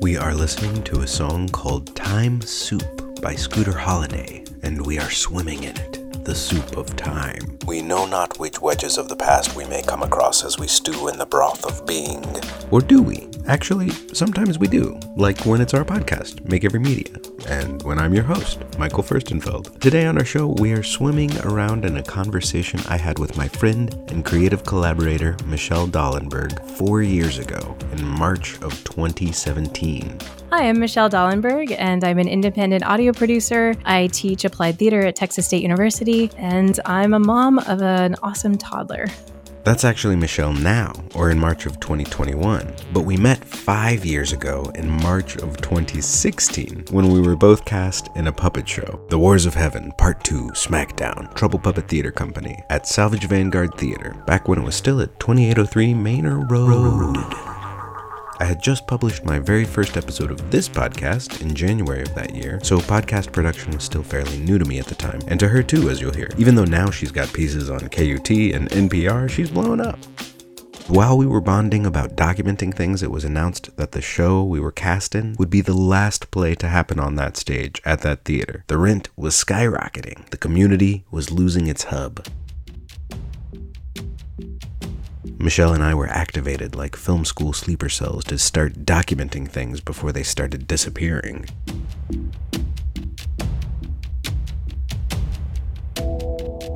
We are listening to a song called Time Soup by Scooter Holiday, and we are swimming in it, the soup of time. We know not which wedges of the past we may come across as we stew in the broth of being. Or do we? Actually, sometimes we do, like when it's our podcast, Make Every Media, and when I'm your host, Michael Furstenfeld. Today on our show, we are swimming around in a conversation I had with my friend and creative collaborator, Michelle Dallenberg, four years ago in March of 2017. Hi, I'm Michelle Dallenberg, and I'm an independent audio producer. I teach applied theater at Texas State University, and I'm a mom of an awesome toddler. That's actually Michelle now, or in March of 2021. But we met five years ago in March of 2016 when we were both cast in a puppet show, The Wars of Heaven, Part 2, SmackDown, Trouble Puppet Theater Company, at Salvage Vanguard Theater, back when it was still at 2803 Manor Road. I had just published my very first episode of this podcast in January of that year, so podcast production was still fairly new to me at the time, and to her too, as you'll hear. Even though now she's got pieces on KUT and NPR, she's blown up. While we were bonding about documenting things, it was announced that the show we were cast in would be the last play to happen on that stage at that theater. The rent was skyrocketing, the community was losing its hub. Michelle and I were activated like film school sleeper cells to start documenting things before they started disappearing.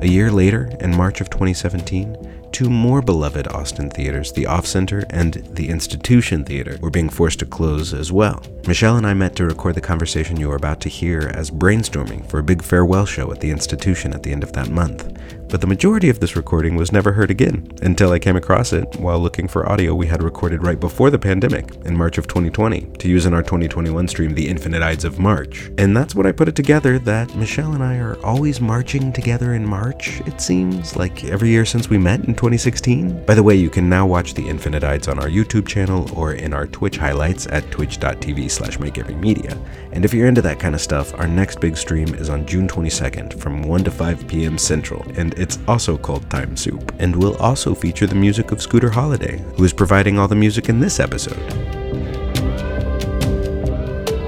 A year later, in March of 2017, two more beloved Austin theaters, the Off Center and the Institution Theater, were being forced to close as well. Michelle and I met to record the conversation you are about to hear as brainstorming for a big farewell show at the institution at the end of that month. But the majority of this recording was never heard again until I came across it while looking for audio we had recorded right before the pandemic in March of 2020 to use in our 2021 stream, The Infinite Ides of March. And that's when I put it together that Michelle and I are always marching together in March, it seems, like every year since we met in 2016. By the way, you can now watch The Infinite Ides on our YouTube channel or in our Twitch highlights at twitch.tv slash makeeverymedia. And if you're into that kind of stuff, our next big stream is on June 22nd from 1 to 5 p.m. Central, and it's also called Time Soup, and will also feature the music of Scooter Holiday, who is providing all the music in this episode.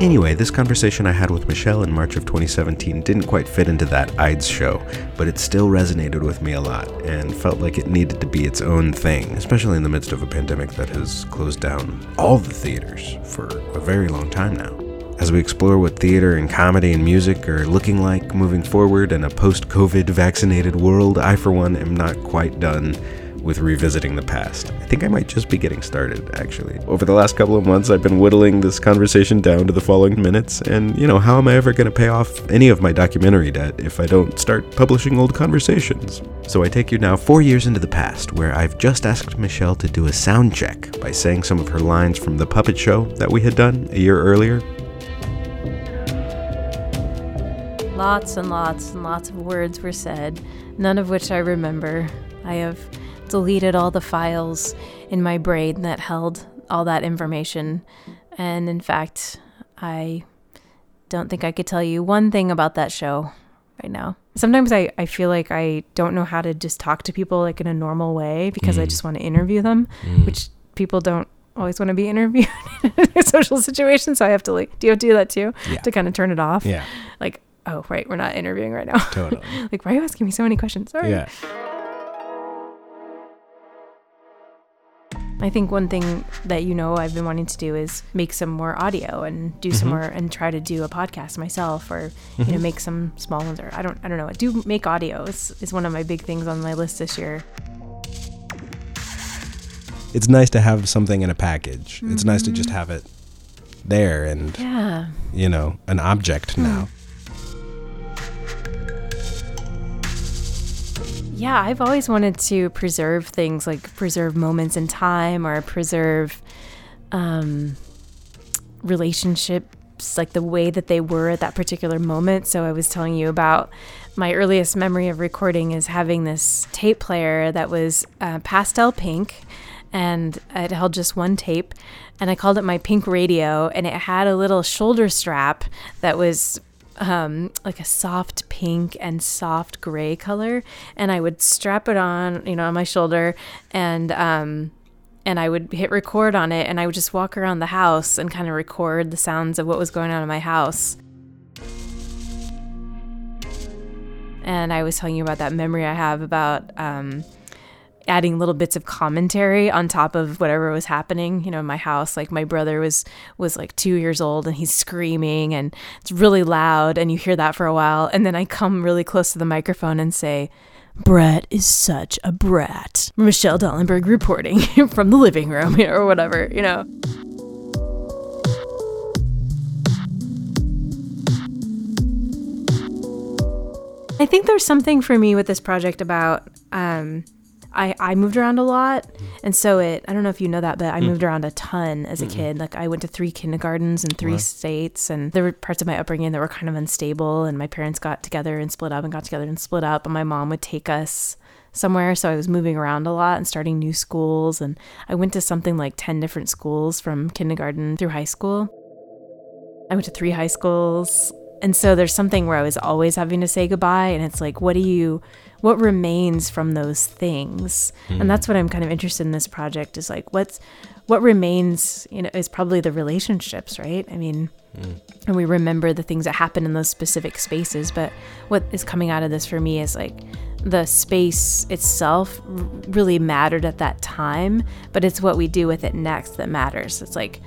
Anyway, this conversation I had with Michelle in March of 2017 didn't quite fit into that Ides show, but it still resonated with me a lot and felt like it needed to be its own thing, especially in the midst of a pandemic that has closed down all the theaters for a very long time now. As we explore what theater and comedy and music are looking like moving forward in a post COVID vaccinated world, I, for one, am not quite done with revisiting the past. I think I might just be getting started, actually. Over the last couple of months, I've been whittling this conversation down to the following minutes, and you know, how am I ever going to pay off any of my documentary debt if I don't start publishing old conversations? So I take you now four years into the past, where I've just asked Michelle to do a sound check by saying some of her lines from the puppet show that we had done a year earlier. Lots and lots and lots of words were said, none of which I remember. I have deleted all the files in my brain that held all that information. And in fact, I don't think I could tell you one thing about that show right now. Sometimes I, I feel like I don't know how to just talk to people like in a normal way because I mm. just want to interview them, mm. which people don't always want to be interviewed in a social situation. So I have to like, do you do that too? Yeah. To kind of turn it off? Yeah, Like, oh, right, we're not interviewing right now. totally. like, why are you asking me so many questions? Sorry. Yeah. I think one thing that you know I've been wanting to do is make some more audio and do some mm-hmm. more and try to do a podcast myself or you know mm-hmm. make some small ones or I don't I don't know I do make audio is, is one of my big things on my list this year. it's nice to have something in a package. It's nice to just mm-hmm. have it there and Yeah. you know an object hmm. now. Yeah, I've always wanted to preserve things like preserve moments in time or preserve um, relationships like the way that they were at that particular moment. So I was telling you about my earliest memory of recording is having this tape player that was uh, pastel pink and it held just one tape and I called it my pink radio and it had a little shoulder strap that was um, like a soft pink and soft gray color, and I would strap it on, you know, on my shoulder, and um, and I would hit record on it and I would just walk around the house and kind of record the sounds of what was going on in my house. And I was telling you about that memory I have about um, adding little bits of commentary on top of whatever was happening you know in my house like my brother was was like two years old and he's screaming and it's really loud and you hear that for a while and then i come really close to the microphone and say Brett is such a brat. Michelle Dallenberg reporting from the living room or whatever, you know. I think there's something for me with this project about um, I, I moved around a lot. Mm-hmm. And so it I don't know if you know that but I moved around a ton as a kid. Like I went to three kindergartens in three states and there were parts of my upbringing that were kind of unstable and my parents got together and split up and got together and split up and my mom would take us somewhere. So I was moving around a lot and starting new schools and I went to something like 10 different schools from kindergarten through high school. I went to three high schools. And so there's something where I was always having to say goodbye. And it's like, what do you, what remains from those things? And that's hmm. what I'm kind of interested in this project is like, what's, what remains, you know, is probably the relationships, right? I mean, hmm. and we remember the things that happen in those specific spaces. But what is coming out of this for me is like, the space itself really mattered at that time, but it's what we do with it next that matters. It's like,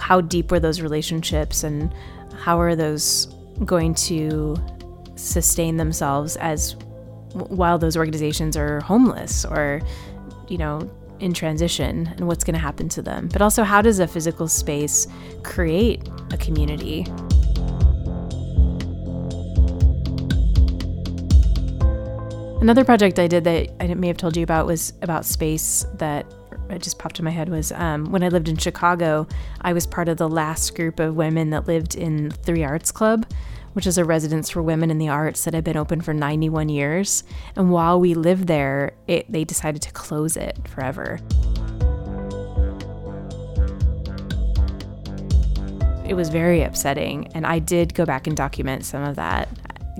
how deep were those relationships and how are those going to sustain themselves as while those organizations are homeless or you know in transition and what's going to happen to them. But also how does a physical space create a community? Another project I did that I may have told you about was about space that it just popped in my head was um, when I lived in Chicago, I was part of the last group of women that lived in Three Arts Club, which is a residence for women in the arts that had been open for 91 years. And while we lived there, it, they decided to close it forever. It was very upsetting, and I did go back and document some of that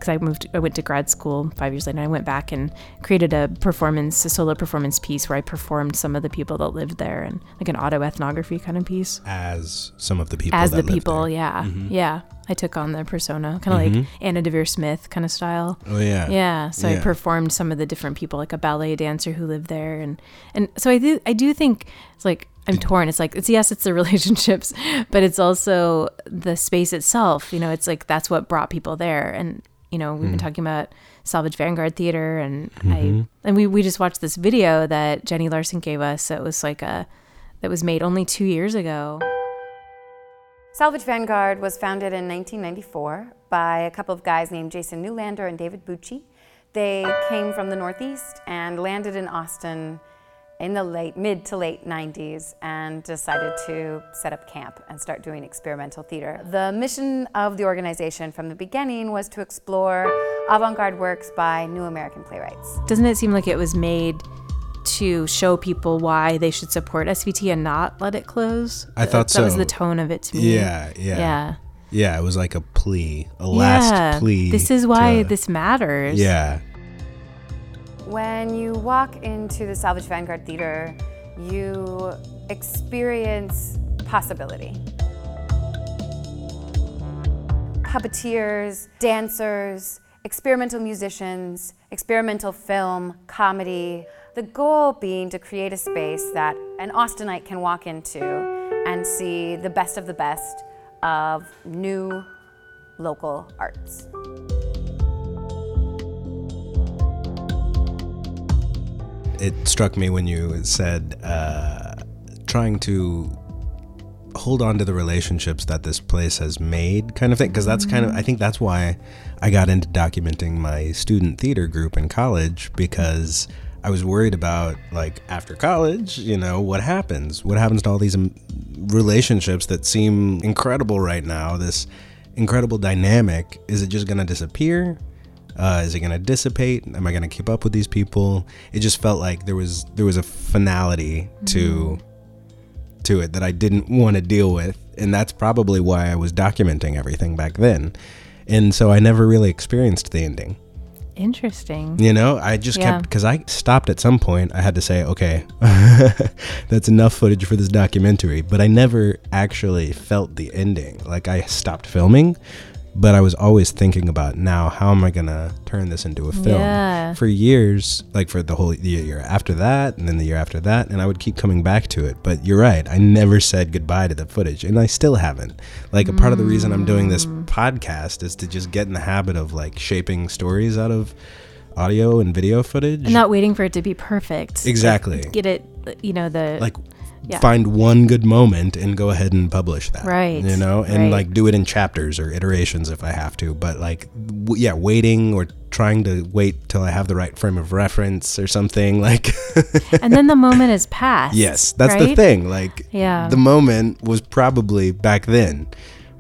because I moved, I went to grad school five years later. And I went back and created a performance, a solo performance piece where I performed some of the people that lived there, and like an autoethnography kind of piece. As some of the people As the people, yeah, mm-hmm. yeah. I took on the persona, kind of like mm-hmm. Anna Deavere Smith kind of style. Oh yeah. Yeah, so I performed some of the different people, like a ballet dancer who lived there, and and so I do I do think it's like I'm torn. It's like it's yes, it's the relationships, but it's also the space itself. You know, it's like that's what brought people there, and you know we've been mm-hmm. talking about Salvage Vanguard Theater, and I mm-hmm. and we we just watched this video that Jenny Larson gave us. That was like a that was made only two years ago. Salvage Vanguard was founded in 1994 by a couple of guys named Jason Neulander and David Bucci. They came from the Northeast and landed in Austin in the late mid to late 90s and decided to set up camp and start doing experimental theater. The mission of the organization from the beginning was to explore avant-garde works by new American playwrights. Doesn't it seem like it was made to show people why they should support SVT and not let it close? I thought that, That was the tone of it to me. Yeah, yeah. Yeah. Yeah, it was like a plea, a last yeah. plea. This is why to- this matters. Yeah. When you walk into the Salvage Vanguard Theater, you experience possibility. Puppeteers, dancers, experimental musicians, experimental film, comedy. The goal being to create a space that an Austinite can walk into and see the best of the best of new local arts. It struck me when you said uh, trying to hold on to the relationships that this place has made, kind of thing. Because that's kind of, I think that's why I got into documenting my student theater group in college because I was worried about, like, after college, you know, what happens? What happens to all these um, relationships that seem incredible right now? This incredible dynamic. Is it just going to disappear? Uh, is it going to dissipate? Am I going to keep up with these people? It just felt like there was there was a finality to to it that I didn't want to deal with, and that's probably why I was documenting everything back then. And so I never really experienced the ending. Interesting. You know, I just Yeah. kept because I stopped at some point. I had to say, okay, that's enough footage for this documentary. But I never actually felt the ending. Like I stopped filming, but I was always thinking about now how am I gonna turn this into a film? Yeah. For years, like for the whole the year after that, and then the year after that, and I would keep coming back to it. But you're right, I never said goodbye to the footage, and I still haven't. Like a part of the reason I'm doing this Mm. podcast is to just get in the habit of like shaping stories out of audio and video footage. And not waiting for it to be perfect. Exactly. Like, get it, you know, the like Yeah. find one good moment and go ahead and publish that. Right, You know, and right. like do it in chapters or iterations if I have to. But like, w- yeah, waiting or trying to wait till I have the right frame of reference or something like. and then the moment is past. yes, that's the thing. Like, Yeah. the moment was probably back then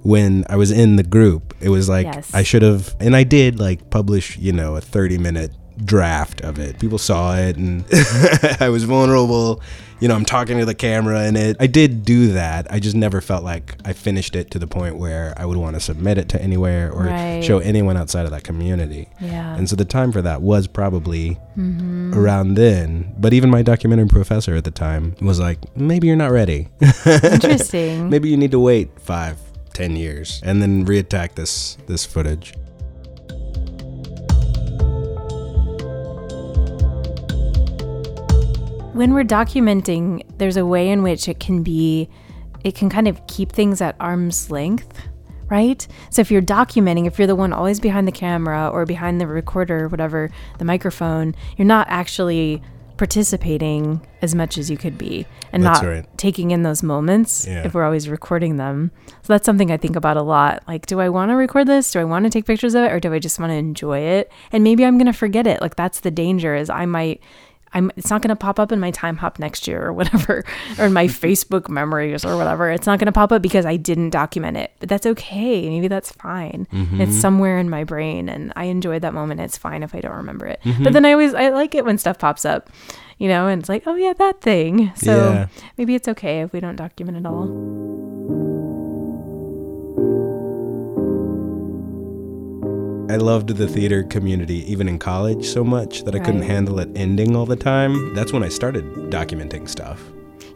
when I was in the group. It was like Yes. I should have, and I did like publish, you know, a 30 minute draft of it. People saw it and I was vulnerable. You know, I'm talking to the camera in it. I did do that. I just never felt like I finished it to the point where I would want to submit it to anywhere or Right. show anyone outside of that community. Yeah. And so the time for that was probably Mm-hmm. around then. But even my documentary professor at the time was like, maybe you're not ready. Interesting. maybe you need to wait five, ten years and then reattack this this footage. When we're documenting, there's a way in which it can be, it can kind of keep things at arm's length, right? So if you're documenting, if you're the one always behind the camera or behind the recorder or whatever, the microphone, you're not actually participating as much as you could be and That's not right. taking in those moments Yeah. if we're always recording them. So that's something I think about a lot. Like, do I want to record this? Do I want to take pictures of it or do I just want to enjoy it? And maybe I'm going to forget it. Like that's the danger is I might I'm it's not going to pop up in my Timehop next year or whatever or in my Facebook memories or whatever. It's not going to pop up because I didn't document it. But that's okay. Maybe that's fine. It's mm-hmm. somewhere in my brain and I enjoyed that moment. It's fine if I don't remember it. But mm-hmm. then I always I like it when stuff pops up. You know, and it's like, "Oh yeah, that thing." So Yeah. maybe it's okay if we don't document it all. I loved the theater community even in college so much that I couldn't handle it ending all the time. That's when I started documenting stuff.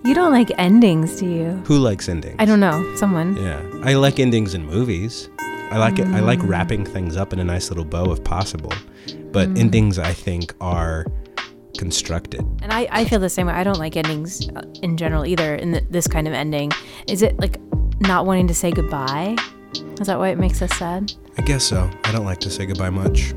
You don't like endings, do you? Who likes endings? I don't know. Someone. Yeah, I like endings in movies. I like it. I like Mm. wrapping things up in a nice little bow if possible. But Mm. endings, I think, are constructed. And I, I feel the same way. I don't like endings uh, in general either. In th this kind of ending, is it like not wanting to say goodbye? Is that why it makes us sad? I guess so. I don't like to say goodbye much.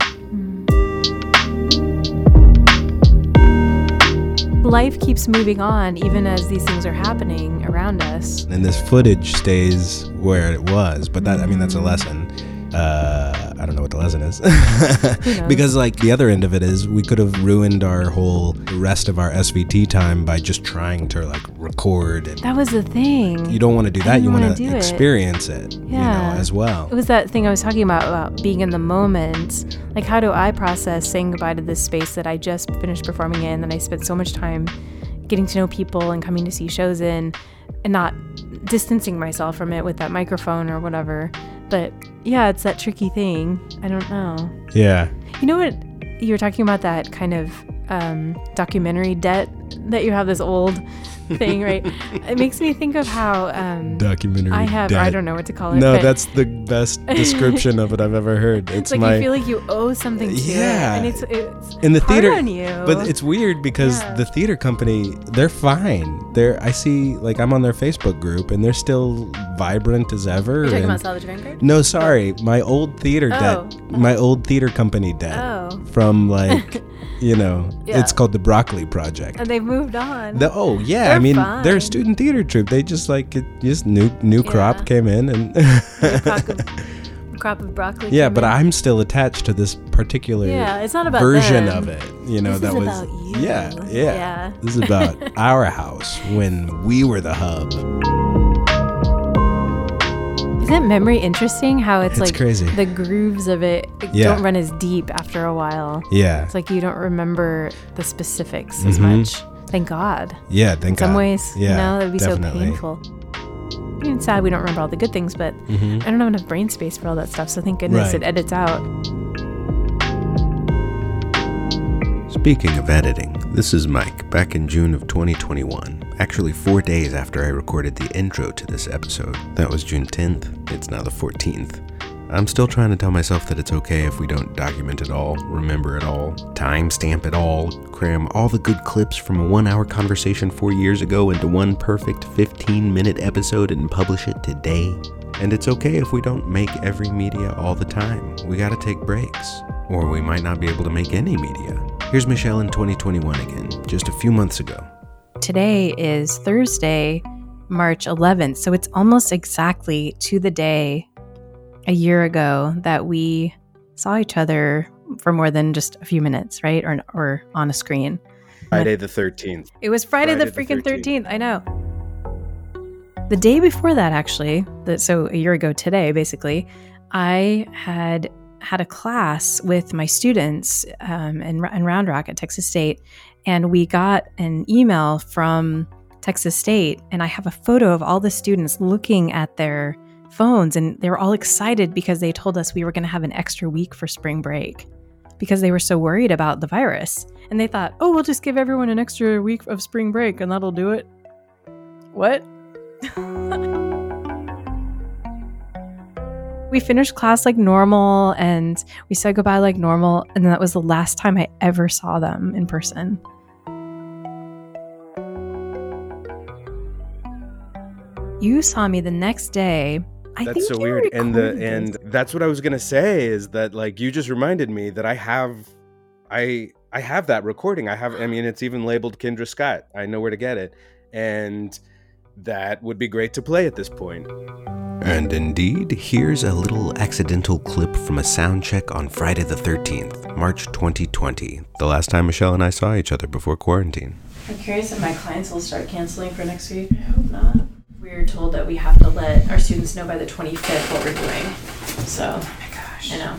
Life keeps moving on even as these things are happening around us. And this footage stays where it was. But that, I mean, that's a lesson. Uh, I don't know what the lesson is. because, like, the other end of it is we could have ruined our whole rest of our SVT time by just trying to, like, record. And That was the thing. you don't want to do that. You want to it. experience it, you Yeah. know, as well. It was that thing I was talking about about being in the moment. Like, how do I process saying goodbye to this space that I just finished performing in, and I spent so much time getting to know people and coming to see shows in, and not distancing myself from it with that microphone or whatever. But yeah, it's that tricky thing. I don't know. Yeah. You know what? You were talking about that kind of um, documentary debt that you have this old thing, right? it makes me think of how um, Documentary. I have, I don't know what to call it. No, that's the best description of it I've ever heard. It's, like my you feel like you owe something to Yeah. it, and it's it's in the theater. you. But it's weird because Yeah. the theater company, they're fine. They're I see like I'm on their Facebook group and they're still vibrant as ever. You're talking and- about Salvage Vanguard. no, sorry, my old theater Oh. debt, my old theater company debt Oh, from like, you know, Yeah. it's called the Broccoli Project. and they've moved on. The, oh yeah, I They're mean they're a student theater troupe. They just like it, just new new Yeah. crop came in and crop of, crop of broccoli. yeah, but in. I'm still attached to this particular Yeah, it's not about version them. of it. You know This that was about you. yeah, yeah Yeah. This is about our house when we were the hub. Isn't memory interesting? How it's, It's like crazy. the grooves of it Yeah. don't run as deep after a while. Yeah, It's like you don't remember the specifics as Mhm. much. Thank God. yeah. Thank god. In some God. ways, yeah, you know, that'd be definitely. so painful. I it's sad we don't remember all the good things, but Mhm. I don't have enough brain space for all that stuff. So thank goodness Right. it edits out. Speaking of editing, this is Mike, back in June of 2021, actually four days after I recorded the intro to this episode. That was June 10th, it's now the 14th. I'm still trying to tell myself that it's okay if we don't document it all, remember it all, timestamp it all, cram all the good clips from a one hour conversation four years ago into one perfect 15 minute episode and publish it today. And it's okay if we don't make every media all the time. We gotta take breaks, or we might not be able to make any media. Here's Michelle in 2021 again, just a few months ago. Today is Thursday, March 11th, so it's almost exactly to the day a year ago that we saw each other for more than just a few minutes, right? Or or on a screen. Friday the 13th. It was Friday, Friday the the freaking 13th. 13th. I know. The day before that, actually, that so a year ago today, basically, I had had a class with my students um, in, in Round Rock at Texas State, and we got an email from Texas State, and I have a photo of all the students looking at their phones, and they were all excited because they told us we were going to have an extra week for spring break because they were so worried about the virus. And they thought, oh, we'll just give everyone an extra week of spring break and that'll do it. What? we finished class like normal and we said goodbye like normal. And that was the last time I ever saw them in person. You saw me the next day. I That's think so weird. And the and that's what I was gonna say is that like you just reminded me that I have I I have that recording. I have I mean it's even labeled Kendra Scott. I know where to get it. And that would be great to play at this point. And indeed, here's a little accidental clip from a sound check on Friday the 13th, March 2020, the last time Michelle and I saw each other before quarantine. I'm curious if my clients will start canceling for next week. I hope not. We're told that we have to let our students know by the 25th what we're doing. So, oh my gosh. I know.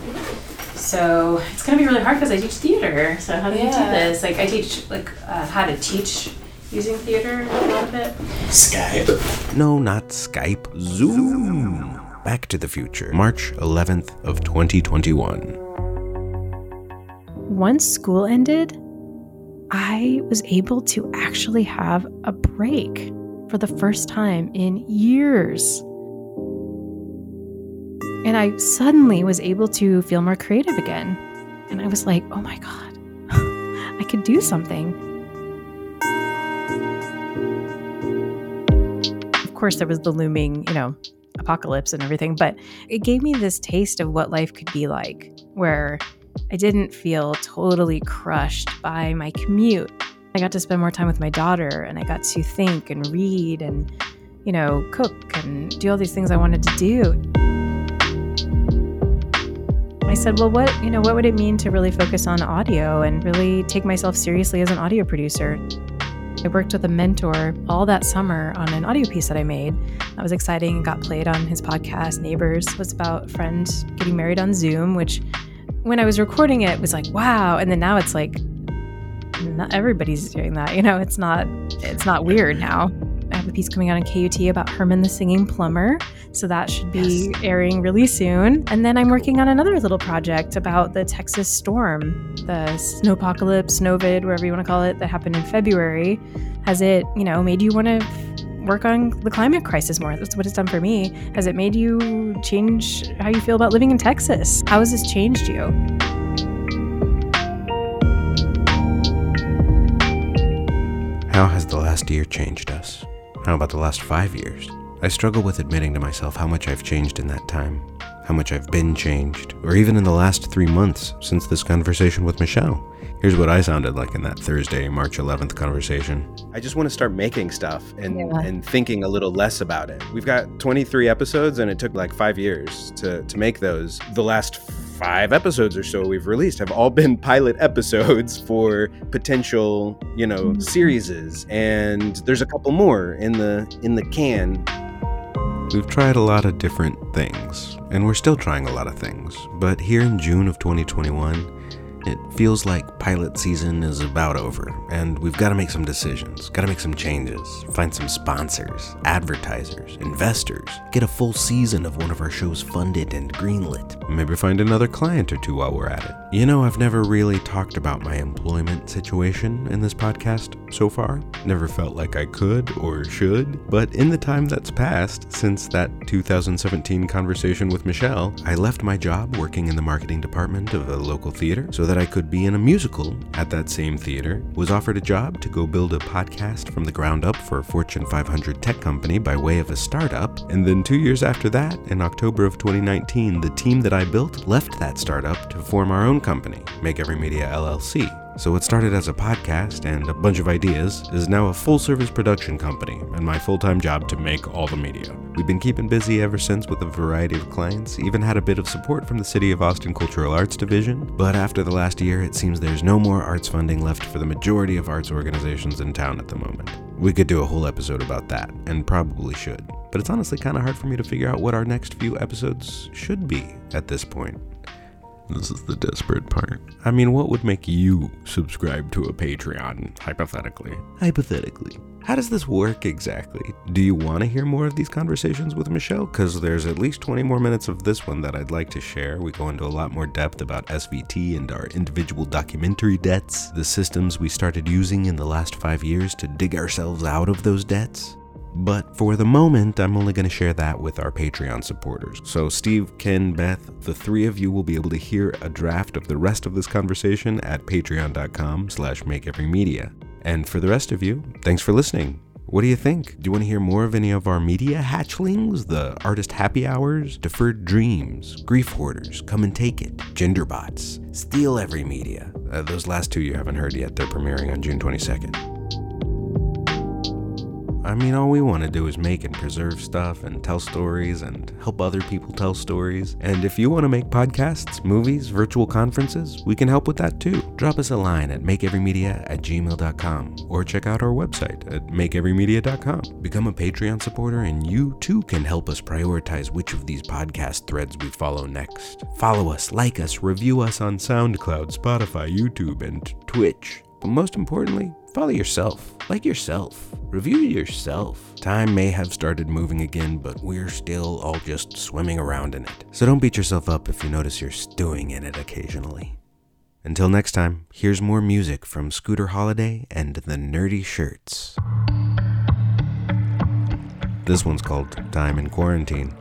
So it's gonna be really hard because I teach theater. So how do you do this? Like I teach like uh, how to teach using theater a little bit. Skype. No, not Skype, Zoom. Back to the Future, March 11th of 2021. Once school ended, I was able to actually have a break for the first time in years. And I suddenly was able to feel more creative again. And I was like, oh my God, I could do something. Course, there was the looming, you know, apocalypse and everything, but it gave me this taste of what life could be like, where I didn't feel totally crushed by my commute. I got to spend more time with my daughter and I got to think and read and, you know, cook and do all these things I wanted to do. I said, well, what, you know, what would it mean to really focus on audio and really take myself seriously as an audio producer? I worked with a mentor all that summer on an audio piece that I made. That was exciting got played on his podcast. Neighbors was about a friend getting married on Zoom, which when I was recording it was like, wow. And then now it's like, not everybody's doing that. You know, it's not, it's not weird now. I have a piece coming out on KUT about Herman the Singing Plumber. So that should be airing really soon. And then I'm working on another little project about the Texas storm, the snowpocalypse, snowvid, whatever you want to call it, that happened in February. Has it, you know, made you want to work on the climate crisis more? That's what it's done for me. Has it made you change how you feel about living in Texas? How has this changed you? How has the last year changed us? How about the last five years? I struggle with admitting to myself how much I've changed in that time, how much I've been changed, or even in the last three months since this conversation with Michelle. Here's what I sounded like in that Thursday, March 11th conversation. I just want to start making stuff and Yeah. and thinking a little less about it. We've got 23 episodes and it took like 5 years to to make those. The last 5 episodes or so we've released have all been pilot episodes for potential, you know, mm-hmm. series and there's a couple more in the in the can. We've tried a lot of different things, and we're still trying a lot of things, but here in June of 2021, it feels like pilot season is about over, and we've got to make some decisions, got to make some changes, find some sponsors, advertisers, investors, get a full season of one of our shows funded and greenlit, Maybe find another client or two while we're at it. You know, I've never really talked about my employment situation in this podcast so far. Never felt like I could or should. But in the time that's passed since that 2017 conversation with Michelle, I left my job working in the marketing department of a local theater so that I could be in a musical at that same theater, was offered a job to go build a podcast from the ground up for a Fortune 500 tech company by way of a startup, and then two years after that, in October of 2019, the team that I built left that startup to form our own company, Make Every Media LLC. So, what started as a podcast and a bunch of ideas is now a full service production company and my full time job to make all the media. We've been keeping busy ever since with a variety of clients, even had a bit of support from the City of Austin Cultural Arts Division. But after the last year, it seems there's no more arts funding left for the majority of arts organizations in town at the moment. We could do a whole episode about that, and probably should. But it's honestly kind of hard for me to figure out what our next few episodes should be at this point. This is the desperate part. I mean, what would make you subscribe to a Patreon, hypothetically? Hypothetically. How does this work exactly? Do you want to hear more of these conversations with Michelle? Because there's at least 20 more minutes of this one that I'd like to share. We go into a lot more depth about SVT and our individual documentary debts, the systems we started using in the last five years to dig ourselves out of those debts. But for the moment, I'm only going to share that with our Patreon supporters. So, Steve, Ken, Beth, the three of you will be able to hear a draft of the rest of this conversation at patreon.com slash makeeverymedia. And for the rest of you, thanks for listening. What do you think? Do you want to hear more of any of our media hatchlings? The artist happy hours, deferred dreams, grief hoarders, come and take it, genderbots, steal every media. Uh, those last two you haven't heard yet. They're premiering on June 22nd. I mean, all we want to do is make and preserve stuff and tell stories and help other people tell stories. And if you want to make podcasts, movies, virtual conferences, we can help with that too. Drop us a line at makeeverymedia at gmail.com or check out our website at makeeverymedia.com. Become a Patreon supporter and you too can help us prioritize which of these podcast threads we follow next. Follow us, like us, review us on SoundCloud, Spotify, YouTube, and Twitch. But most importantly, follow yourself. Like yourself. Review yourself. Time may have started moving again, but we're still all just swimming around in it. So don't beat yourself up if you notice you're stewing in it occasionally. Until next time, here's more music from Scooter Holiday and the Nerdy Shirts. This one's called Time in Quarantine.